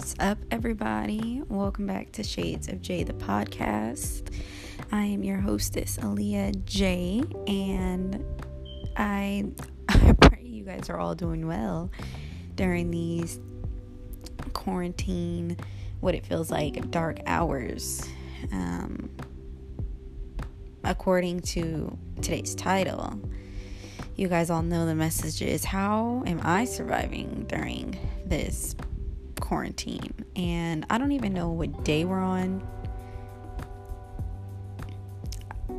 is up, everybody? Welcome back to Shades of Jay, the podcast. I am your hostess, Aaliyah J, and I, I pray you guys are all doing well during these quarantine, what it feels like, dark hours. Um, according to today's title, you guys all know the message is how am I surviving during this quarantine? And I don't even know what day we're on.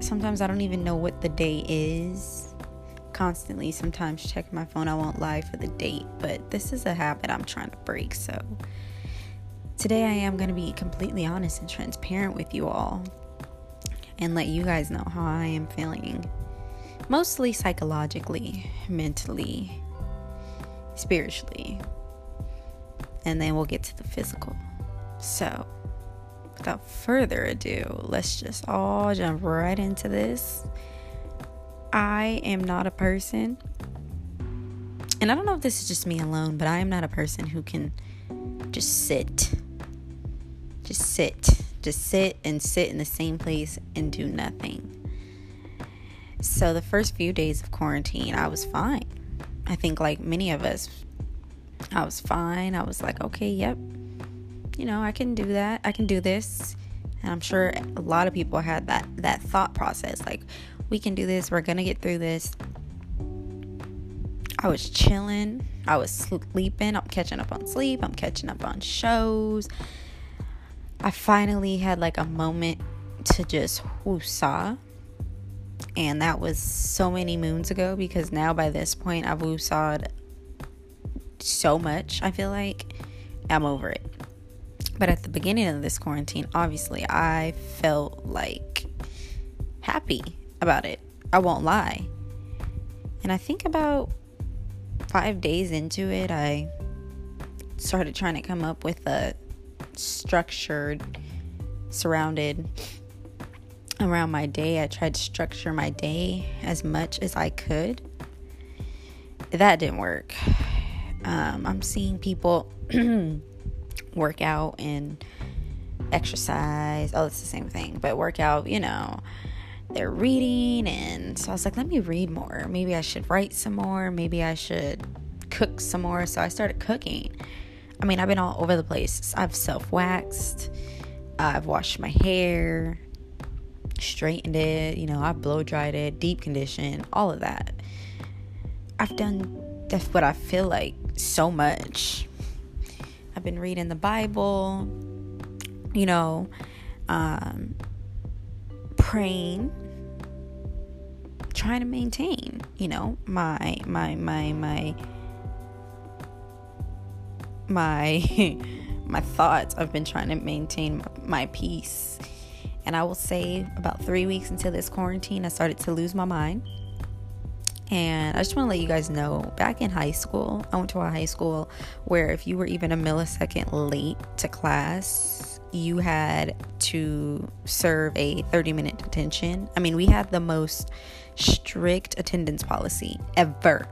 Sometimes I don't even know what the day is. Constantly, sometimes checking my phone, I won't lie for the date, but this is a habit I'm trying to break. So, today I am going to be completely honest and transparent with you all and let you guys know how I am feeling. Mostly psychologically, mentally, spiritually. And then we'll get to the physical. So, without further ado, let's just all jump right into this. I am not a person, and I don't know if this is just me alone, but I am not a person who can just sit. Just sit. Just sit and sit in the same place and do nothing. So, the first few days of quarantine, I was fine. I think, like many of us, I was fine. I was like, okay, yep, you know, I can do that. I can do this. And I'm sure a lot of people had that that thought process like we can do this. We're going to get through this. I was chilling. I was sleeping. I'm catching up on sleep. I'm catching up on shows. I finally had like a moment to just woosah. And that was so many moons ago because now by this point I've woosawed so much, I feel like. I'm over it. But at the beginning of this quarantine, obviously, I felt like happy about it. I won't lie. And I think about five days into it, I started trying to come up with a structured, surrounded around my day. I tried to structure my day as much as I could. That didn't work. Um, I'm seeing people work out and exercise. Oh, it's the same thing, but work out, you know, they're reading. And so I was like, let me read more. Maybe I should write some more. Maybe I should cook some more. So I started cooking. I mean, I've been all over the place. I've self waxed, I've washed my hair, straightened it, you know, I've blow dried it, deep conditioned, all of that. I've done that's what I feel like so much I've been reading the Bible, you know, um, praying, trying to maintain, you know, my my my my my my thoughts. I've been trying to maintain my peace. And I will say about 3 weeks into this quarantine, I started to lose my mind. And I just want to let you guys know back in high school, I went to a high school where if you were even a millisecond late to class, you had to serve a 30 minute detention. I mean, we had the most strict attendance policy ever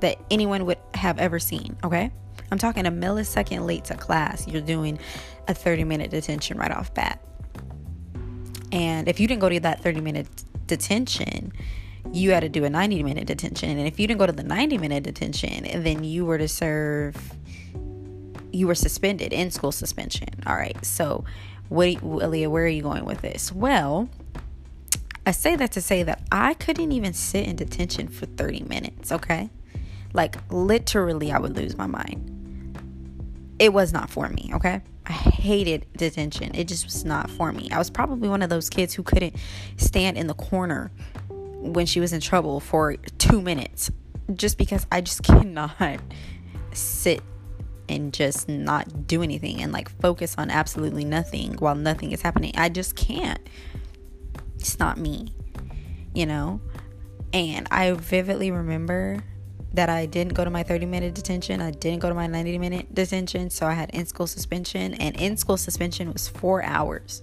that anyone would have ever seen, okay? I'm talking a millisecond late to class, you're doing a 30 minute detention right off bat. And if you didn't go to that 30 minute detention, you had to do a 90 minute detention. And if you didn't go to the 90 minute detention, then you were to serve, you were suspended, in school suspension. All right. So, what, Aaliyah, where are you going with this? Well, I say that to say that I couldn't even sit in detention for 30 minutes, okay? Like, literally, I would lose my mind. It was not for me, okay? I hated detention. It just was not for me. I was probably one of those kids who couldn't stand in the corner when she was in trouble for two minutes just because I just cannot sit and just not do anything and like focus on absolutely nothing while nothing is happening. I just can't. It's not me, you know? And I vividly remember that I didn't go to my 30 minute detention. I didn't go to my 90 minute detention. So I had in school suspension, and in school suspension was four hours.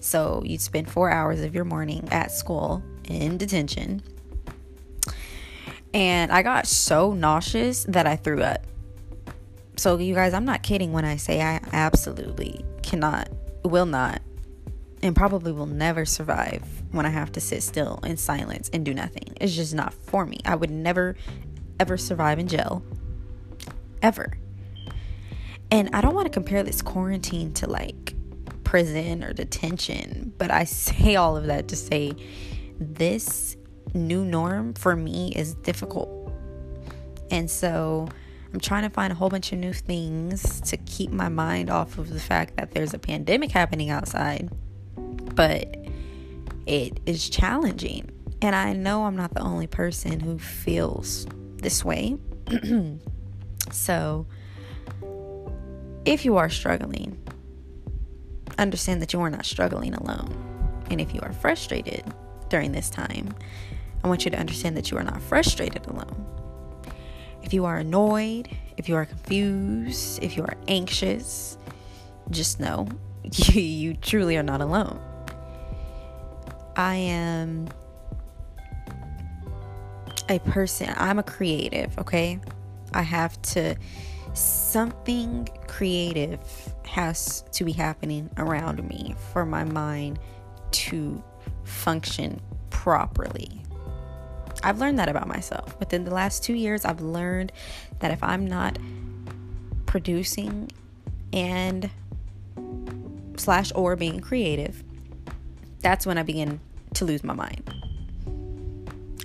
So you'd spend four hours of your morning at school in detention. And I got so nauseous that I threw up. So, you guys, I'm not kidding when I say I absolutely cannot, will not, and probably will never survive when I have to sit still in silence and do nothing. It's just not for me. I would never, ever survive in jail. Ever. And I don't want to compare this quarantine to like prison or detention, but I say all of that to say this new norm for me is difficult. And so I'm trying to find a whole bunch of new things to keep my mind off of the fact that there's a pandemic happening outside. But it is challenging. And I know I'm not the only person who feels this way. so if you are struggling, understand that you are not struggling alone. And if you are frustrated during this time, I want you to understand that you are not frustrated alone. If you are annoyed, if you are confused, if you are anxious, just know you, you truly are not alone. I am a person, I'm a creative, okay? I have to something creative has to be happening around me for my mind to function properly. I've learned that about myself. Within the last two years, I've learned that if I'm not producing and slash or being creative, that's when I begin to lose my mind.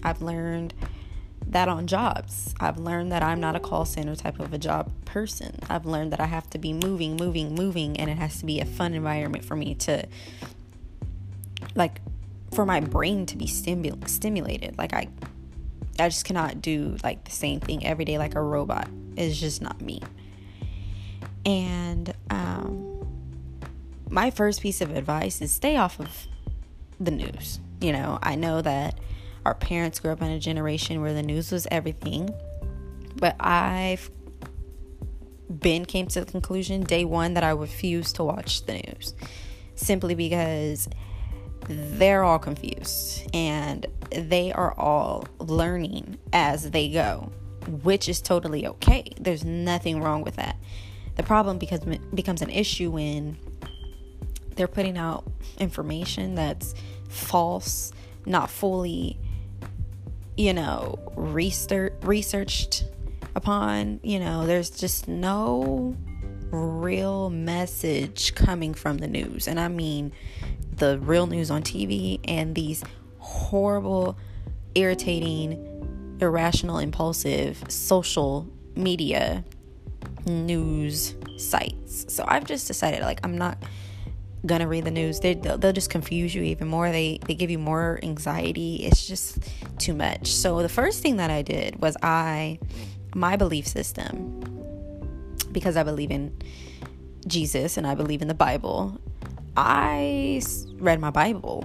I've learned that on jobs. I've learned that I'm not a call center type of a job person. I've learned that I have to be moving, moving, moving, and it has to be a fun environment for me to, like, for my brain to be stimul- stimulated. Like, I, I just cannot do like the same thing every day like a robot. It's just not me. And um, my first piece of advice is stay off of the news. You know, I know that our parents grew up in a generation where the news was everything. But I've been came to the conclusion day one that I refuse to watch the news simply because they're all confused and they are all learning as they go, which is totally okay. There's nothing wrong with that. The problem becomes becomes an issue when they're putting out information that's false, not fully you know, research researched upon, you know, there's just no real message coming from the news. And I mean the real news on TV and these horrible, irritating, irrational, impulsive social media news sites. So I've just decided like I'm not gonna read the news they, they'll, they'll just confuse you even more. They they give you more anxiety. It's just too much. So the first thing that i did was i my belief system because i believe in jesus and i believe in the bible i read my bible.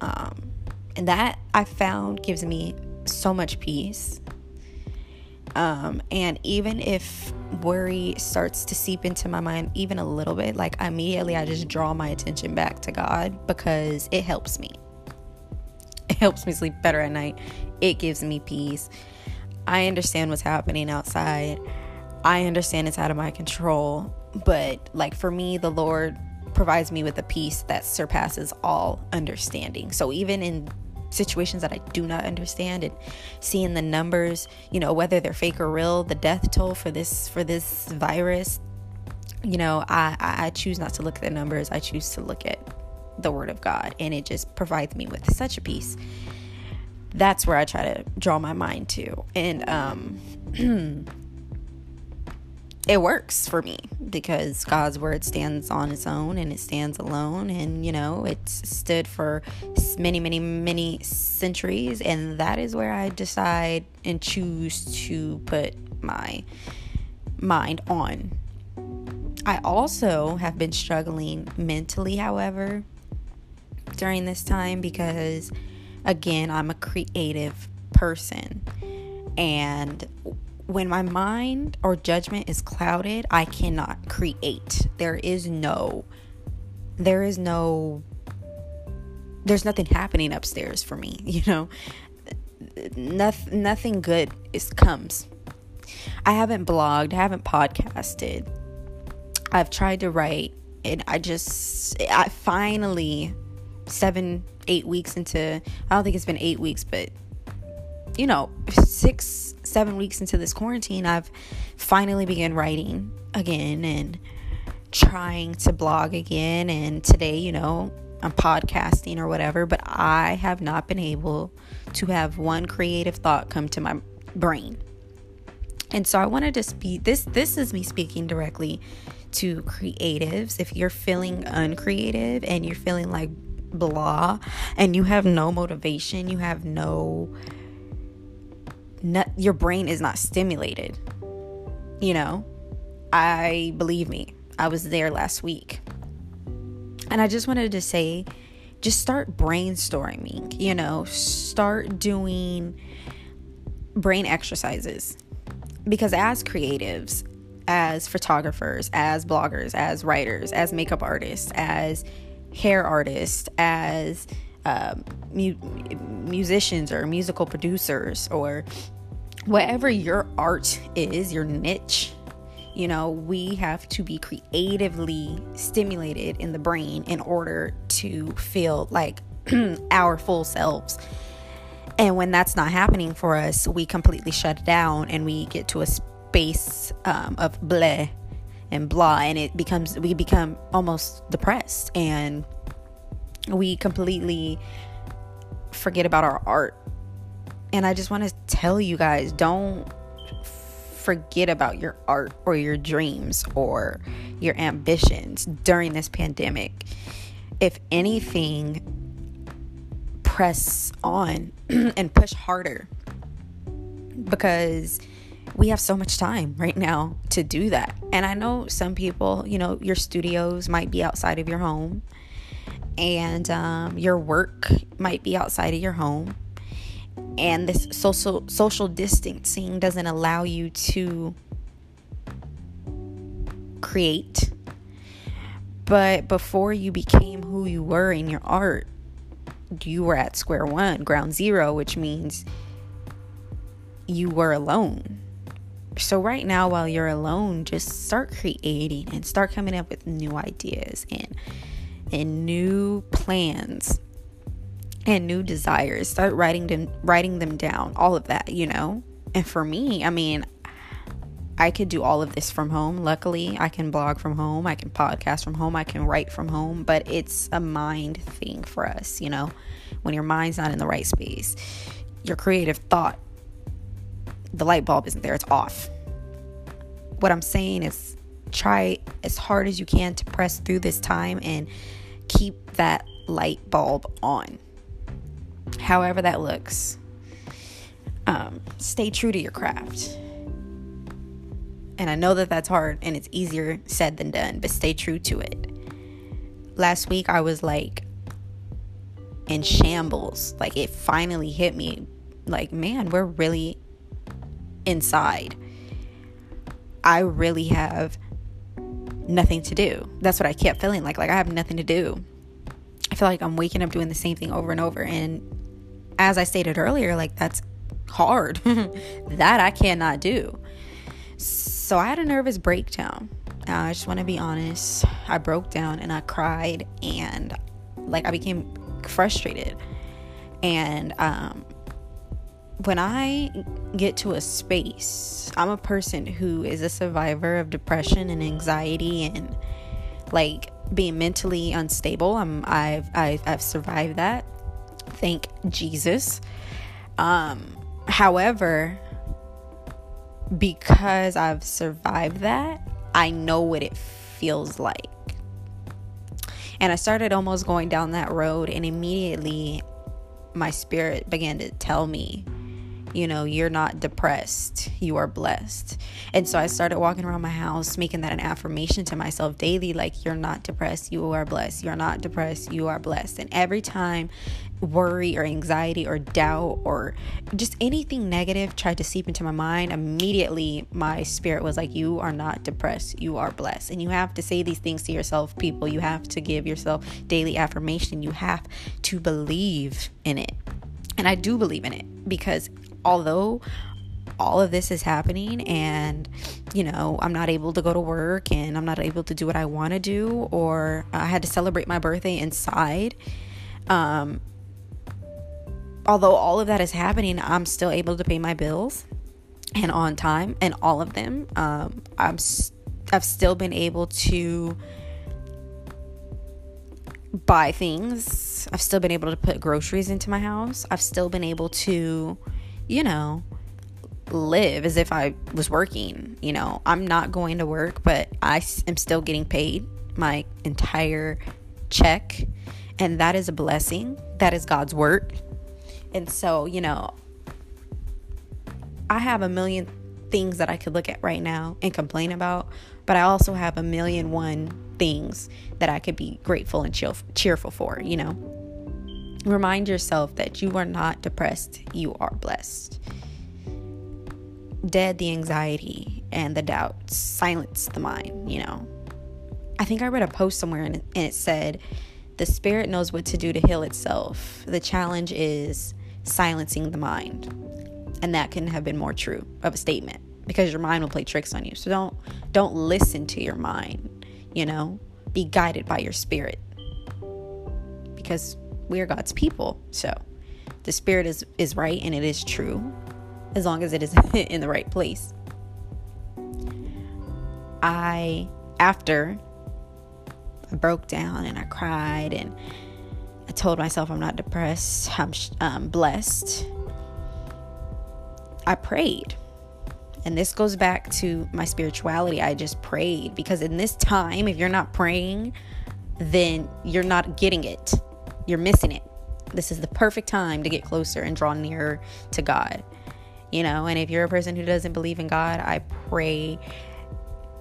Um, and that i found gives me so much peace um, and even if worry starts to seep into my mind even a little bit, like immediately I just draw my attention back to God because it helps me. It helps me sleep better at night. It gives me peace. I understand what's happening outside. I understand it's out of my control. But like for me, the Lord provides me with a peace that surpasses all understanding. So even in situations that I do not understand and seeing the numbers, you know, whether they're fake or real, the death toll for this for this virus, you know, I I choose not to look at the numbers. I choose to look at the word of God and it just provides me with such a peace. That's where I try to draw my mind to. And um it works for me because God's word stands on its own and it stands alone. And, you know, it's stood for many, many, many centuries. And that is where I decide and choose to put my mind on. I also have been struggling mentally, however, during this time because, again, I'm a creative person. And when my mind or judgment is clouded, I cannot create. There is no, there is no, there's nothing happening upstairs for me, you know? Nothing, nothing good is comes. I haven't blogged, I haven't podcasted. I've tried to write and I just I finally 7 8 weeks into I don't think it's been 8 weeks but you know, 6 7 weeks into this quarantine, I've finally began writing again and trying to blog again and today, you know, I'm podcasting or whatever, but I have not been able to have one creative thought come to my brain. And so I wanted to speak this this is me speaking directly to creatives. If you're feeling uncreative and you're feeling like blah and you have no motivation, you have no your brain is not stimulated. You know, I believe me, I was there last week. And I just wanted to say, just start brainstorming, you know, start doing brain exercises. Because as creatives, as photographers, as bloggers, as writers, as makeup artists, as hair artists, as um, mu- musicians or musical producers, or whatever your art is, your niche, you know, we have to be creatively stimulated in the brain in order to feel like our full selves. And when that's not happening for us, we completely shut down and we get to a space um, of bleh and blah, and it becomes, we become almost depressed and we completely forget about our art. And I just want to tell you guys don't forget about your art or your dreams or your ambitions during this pandemic. If anything, press on and push harder because we have so much time right now to do that. And I know some people, you know, your studios might be outside of your home and um, your work might be outside of your home. And this social social distancing doesn't allow you to create. But before you became who you were in your art you were at square one ground zero which means you were alone. So right now while you're alone just start creating and start coming up with new ideas and and new plans and new desires. Start writing them writing them down. All of that, you know? And for me, I mean, I could do all of this from home. Luckily, I can blog from home, I can podcast from home, I can write from home, but it's a mind thing for us, you know? When your mind's not in the right space, your creative thought, the light bulb isn't there, it's off. What I'm saying is try as hard as you can to press through this time and keep that light bulb on however that looks. Um, stay true to your craft. And I know that that's hard and it's easier said than done, but stay true to it. Last week, I was like in shambles. Like, it finally hit me like, man, we're really inside. I really have nothing to do. That's what I kept feeling like. Like, I have nothing to do. I feel like I'm waking up doing the same thing over and over. And as I stated earlier, like that's hard. that I cannot do. So I had a nervous breakdown. I just want to be honest. I broke down and I cried and like I became frustrated. And um when I get to a space, I'm a person who is a survivor of depression and anxiety and like being mentally unstable. I'm I've I've, I've survived that thank Jesus. Um, however, because I've survived that, I know what it feels like. And I started almost going down that road, and immediately my spirit began to tell me you know, you're not depressed, you are blessed. And so I started walking around my house making that an affirmation to myself daily like, you're not depressed, you are blessed. You're not depressed, you are blessed. And every time worry or anxiety or doubt or just anything negative tried to seep into my mind, immediately my spirit was like, You are not depressed, you are blessed. And you have to say these things to yourself, people. You have to give yourself daily affirmation. You have to believe in it. And I do believe in it because although all of this is happening and you know i'm not able to go to work and i'm not able to do what i want to do or i had to celebrate my birthday inside um, although all of that is happening i'm still able to pay my bills and on time and all of them um, i'm i've still been able to buy things. I've still been able to put groceries into my house. I've still been able to you know live as if I was working. You know, I'm not going to work, but I am still getting paid my entire check. And that is a blessing. That is God's work. And so, you know, I have a million things that I could look at right now and complain about, but I also have a million one things that I could be grateful and cheerful for, you know. Remind yourself that you are not depressed, you are blessed dead the anxiety and the doubts, silence the mind, you know. I think I read a post somewhere and it said, The spirit knows what to do to heal itself. The challenge is silencing the mind. And that couldn't have been more true of a statement because your mind will play tricks on you. So don't don't listen to your mind, you know. Be guided by your spirit. Because we are God's people. So the spirit is is right and it is true as long as it is in the right place. I, after I broke down and I cried and I told myself I'm not depressed, I'm um, blessed. I prayed. And this goes back to my spirituality. I just prayed because in this time, if you're not praying, then you're not getting it. You're missing it. This is the perfect time to get closer and draw nearer to God you know and if you're a person who doesn't believe in god i pray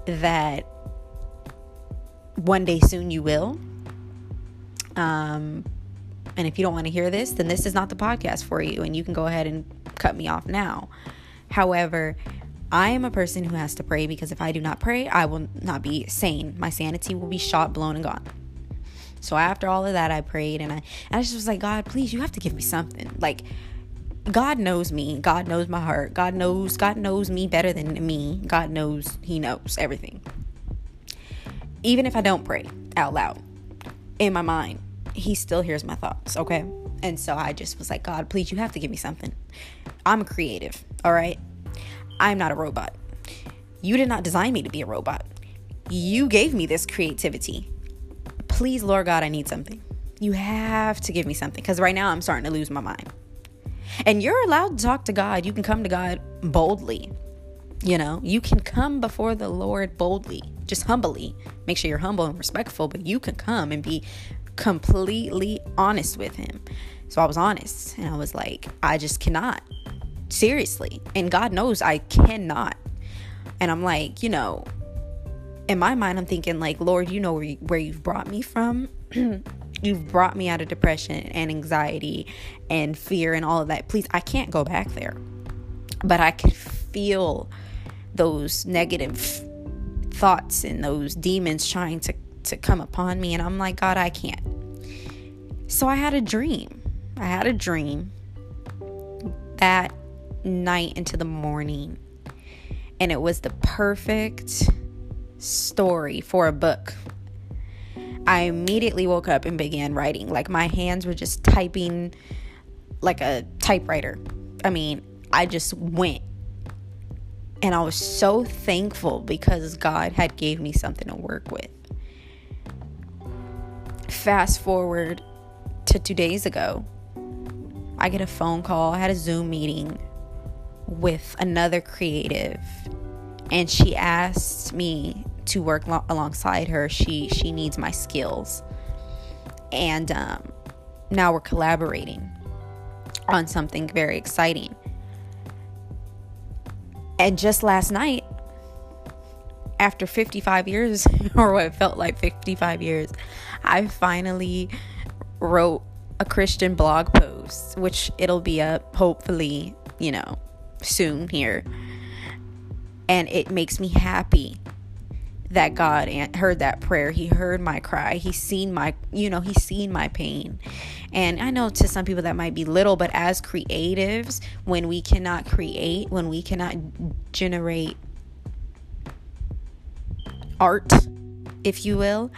that one day soon you will um and if you don't want to hear this then this is not the podcast for you and you can go ahead and cut me off now however I am a person who has to pray because if I do not pray, I will not be sane. My sanity will be shot, blown, and gone. So after all of that, I prayed and I, and I just was like, God, please, you have to give me something. Like, God knows me. God knows my heart. God knows God knows me better than me. God knows he knows everything. Even if I don't pray out loud in my mind, he still hears my thoughts, okay? And so I just was like, God, please you have to give me something. I'm creative, all right? I'm not a robot. You did not design me to be a robot. You gave me this creativity. Please, Lord God, I need something. You have to give me something because right now I'm starting to lose my mind. And you're allowed to talk to God. You can come to God boldly. You know, you can come before the Lord boldly, just humbly. Make sure you're humble and respectful, but you can come and be completely honest with Him. So I was honest and I was like, I just cannot. Seriously. And God knows I cannot. And I'm like, you know, in my mind, I'm thinking, like, Lord, you know where, you, where you've brought me from. You've brought me out of depression and anxiety and fear and all of that. Please, I can't go back there. But I can feel those negative thoughts and those demons trying to, to come upon me. And I'm like, God, I can't. So I had a dream. I had a dream that night into the morning. And it was the perfect story for a book I immediately woke up and began writing. Like my hands were just typing like a typewriter. I mean, I just went. And I was so thankful because God had gave me something to work with. Fast forward to 2 days ago. I get a phone call. I had a Zoom meeting with another creative and she asked me to work lo- alongside her. She she needs my skills, and um, now we're collaborating on something very exciting. And just last night, after 55 years, or what felt like 55 years, I finally wrote a Christian blog post, which it'll be up hopefully, you know, soon here. And it makes me happy that God heard that prayer. He heard my cry. He's seen my, you know, he's seen my pain. And I know to some people that might be little, but as creatives, when we cannot create, when we cannot generate art, if you will,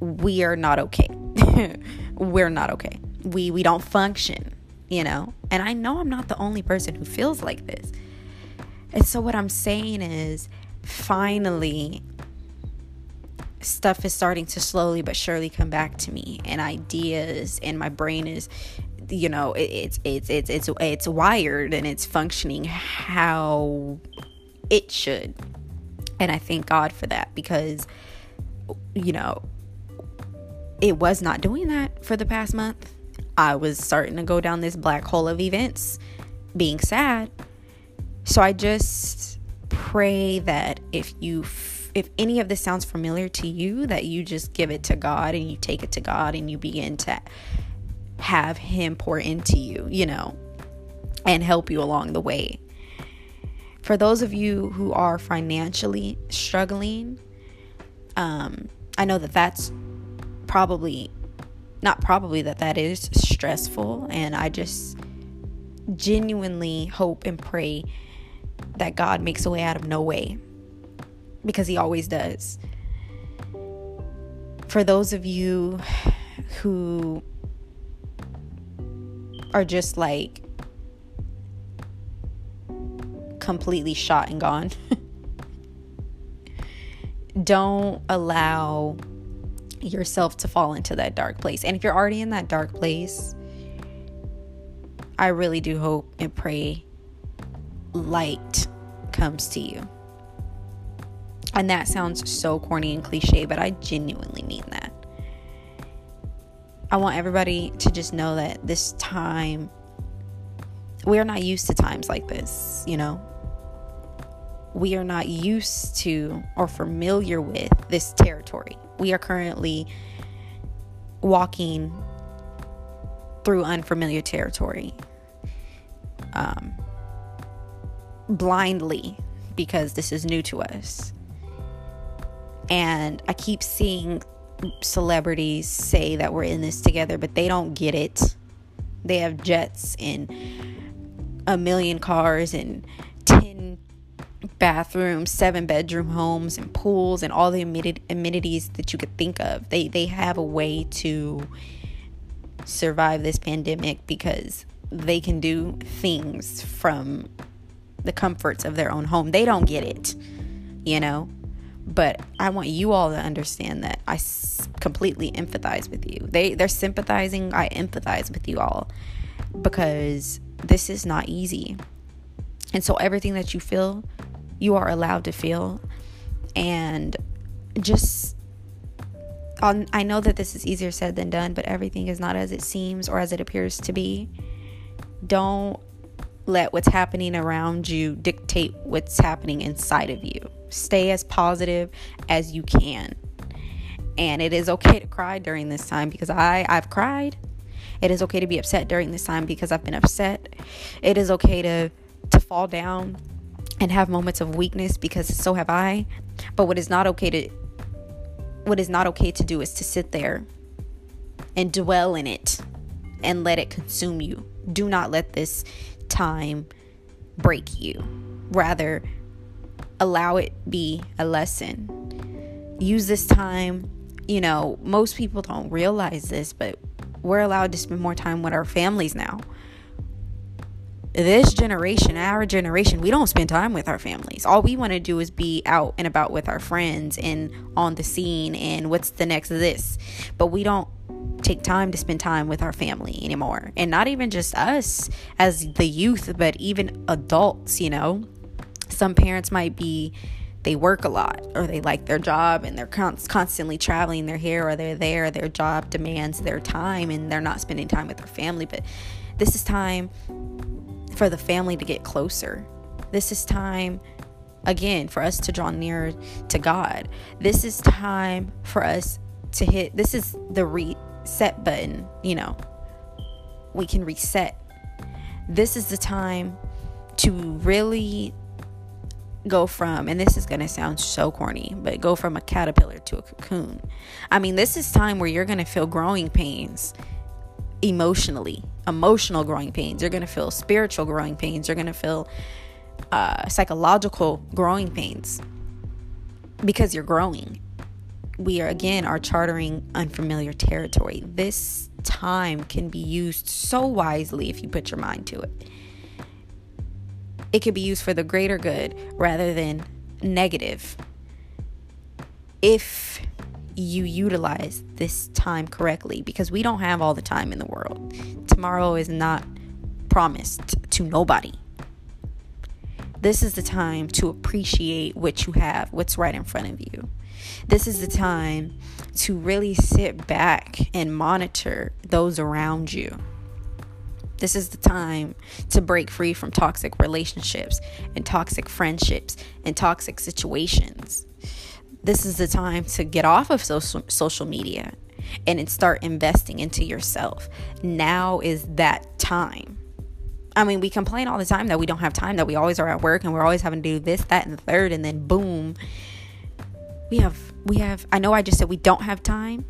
we are not okay. We're not okay. We we don't function, you know? And I know I'm not the only person who feels like this. And so what I'm saying is finally stuff is starting to slowly but surely come back to me and ideas and my brain is you know it's it's it's it's it's wired and it's functioning how it should. And i thank god for that because you know it was not doing that for the past month. I was starting to go down this black hole of events being sad. So i just pray that if you if any of this sounds familiar to you, that you just give it to God and you take it to God and you begin to have Him pour into you, you know, and help you along the way. For those of you who are financially struggling, um, I know that that's probably not probably that that is stressful, and I just genuinely hope and pray that God makes a way out of no way because he always does. For those of you who are just like completely shot and gone, don't allow yourself to fall into that dark place. And if you're already in that dark place, I really do hope and pray light comes to you. And that sounds so corny and cliche, but I genuinely mean that. I want everybody to just know that this time, we are not used to times like this, you know? We are not used to or familiar with this territory. We are currently walking through unfamiliar territory um, blindly because this is new to us. And I keep seeing celebrities say that we're in this together, but they don't get it. They have jets and a million cars and 10 bathrooms, seven bedroom homes and pools and all the amenities that you could think of. They they have a way to survive this pandemic because they can do things from the comforts of their own home. They don't get it, you know? but I want you all to understand that I s- completely empathize with you. They they're sympathizing. I empathize with you all because this is not easy. And so everything that you feel, you are allowed to feel and just on I know that this is easier said than done, but everything is not as it seems or as it appears to be. Don't let what's happening around you dictate what's happening inside of you stay as positive as you can. And it is okay to cry during this time because I I've cried. It is okay to be upset during this time because I've been upset. It is okay to to fall down and have moments of weakness because so have I. But what is not okay to what is not okay to do is to sit there and dwell in it and let it consume you. Do not let this time break you. Rather, allow it be a lesson. Use this time, you know, most people don't realize this, but we're allowed to spend more time with our families now. This generation, our generation, we don't spend time with our families. All we want to do is be out and about with our friends and on the scene and what's the next of this. But we don't take time to spend time with our family anymore. And not even just us as the youth, but even adults, you know? Some parents might be they work a lot or they like their job and they're constantly traveling they're here or they're there. Their job demands their time and they're not spending time with their family. But this is time for the family to get closer. This is time again for us to draw nearer to god. This is time for us to hit this is the reset button you know we can reset this is the time to really go from, and this is going to sound so corny, but go from a caterpillar to a cocoon. I mean, this is time where you're going to feel growing pains emotionally, emotional growing pains. You're going to feel spiritual growing pains. You're going to feel uh, psychological growing pains because you're growing. We are again are chartering unfamiliar territory. This time can be used so wisely if you put your mind to it. It could be used for the greater good rather than negative. If you utilize this time correctly, because we don't have all the time in the world. Tomorrow is not promised to nobody. This is the time to appreciate what you have, what's right in front of you. This is the time to really sit back and monitor those around you. This is the time to break free from toxic relationships and toxic friendships and toxic situations. This is the time to get off of social, media and start investing into yourself. Now is that time. I mean, we complain all the time that we don't have time, that we always are at work and we're always having to do this, that, and the third, and then boom. We have, we have, I know I just said we don't have time,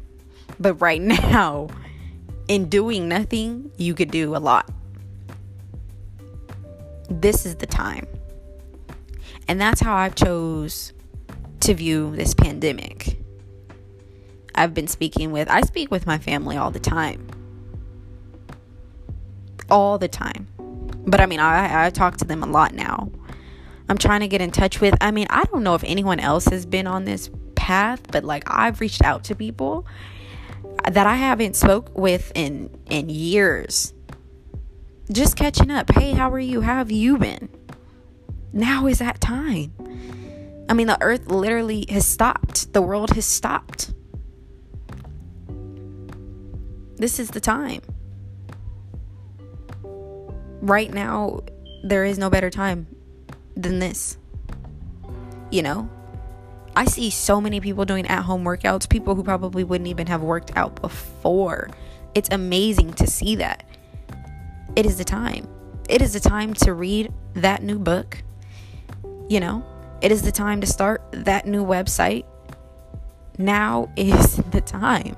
but right now, in doing nothing, you could do a lot. This is the time. And that's how I've chose to view this pandemic. I've been speaking with, I speak with my family all the time. All the time. But I mean, I, I talk to them a lot now. I'm trying to get in touch with, I mean, I don't know if anyone else has been on this path, but like I've reached out to people that I haven't spoke with in in years. Just catching up. Hey, how are you? How have you been? Now is that time. I mean, the earth literally has stopped. The world has stopped. This is the time right now, there is no better time than this. You know? I see so many people doing at home workouts, people who probably wouldn't even have worked out before. It's amazing to see that. It is the time. It is the time to read that new book. You know, it is the time to start that new website. Now is the time.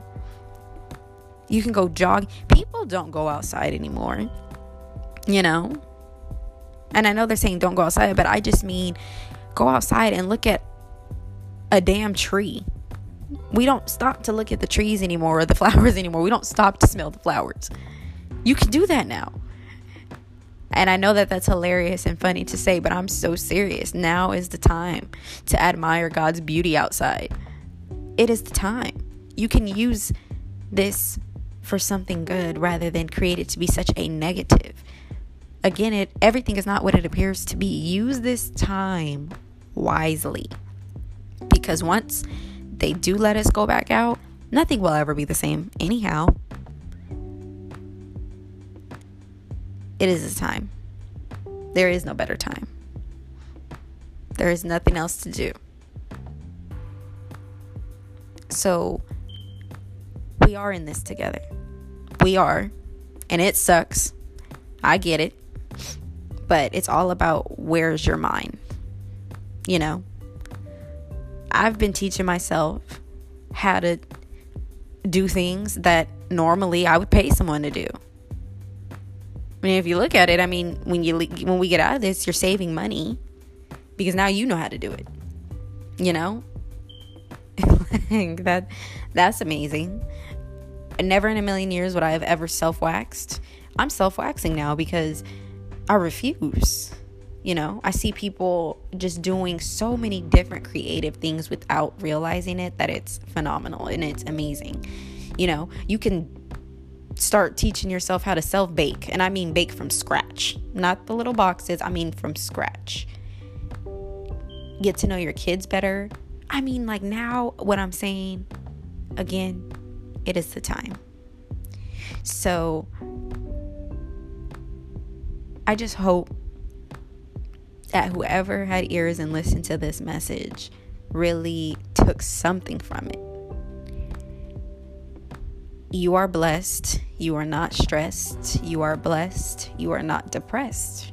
You can go jog. People don't go outside anymore you know? And I know they're saying don't go outside, but I just mean go outside and look at a damn tree. We don't stop to look at the trees anymore or the flowers anymore. We don't stop to smell the flowers. You can do that now. And I know that that's hilarious and funny to say, but I'm so serious. Now is the time to admire God's beauty outside. It is the time. You can use this for something good rather than create it to be such a negative again it everything is not what it appears to be. Use this time wisely. Because once they do let us go back out nothing will ever be the same anyhow. It is the time. There is no better time. There is nothing else to do. So we are in this together. We are and it sucks. I get it but it's all about where's your mind. You know, I've been teaching myself how to do things that normally I would pay someone to do. I mean, if you look at it, I mean, when you when we get out of this, you're saving money because now you know how to do it. You know, that that's amazing. Never in a million years would I have ever self waxed. I'm self waxing now because I refuse. You know, I see people just doing so many different creative things without realizing it that it's phenomenal and it's amazing. You know, you can start teaching yourself how to self bake, and I mean bake from scratch, not the little boxes, I mean from scratch. Get to know your kids better. I mean, like now, what I'm saying, again, it is the time. So, I just hope that whoever had ears and listened to this message really took something from it. You are blessed. You are not stressed. You are blessed. You are not depressed.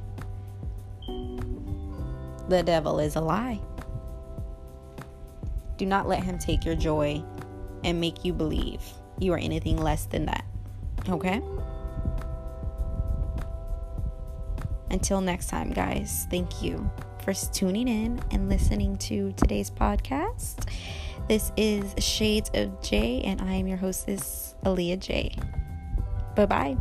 The devil is a lie. Do not let him take your joy and make you believe you are anything less than that. Okay? Until next time, guys, thank you for tuning in and listening to today's podcast. This is Shades of J, and I am your hostess, Aaliyah J. Bye bye.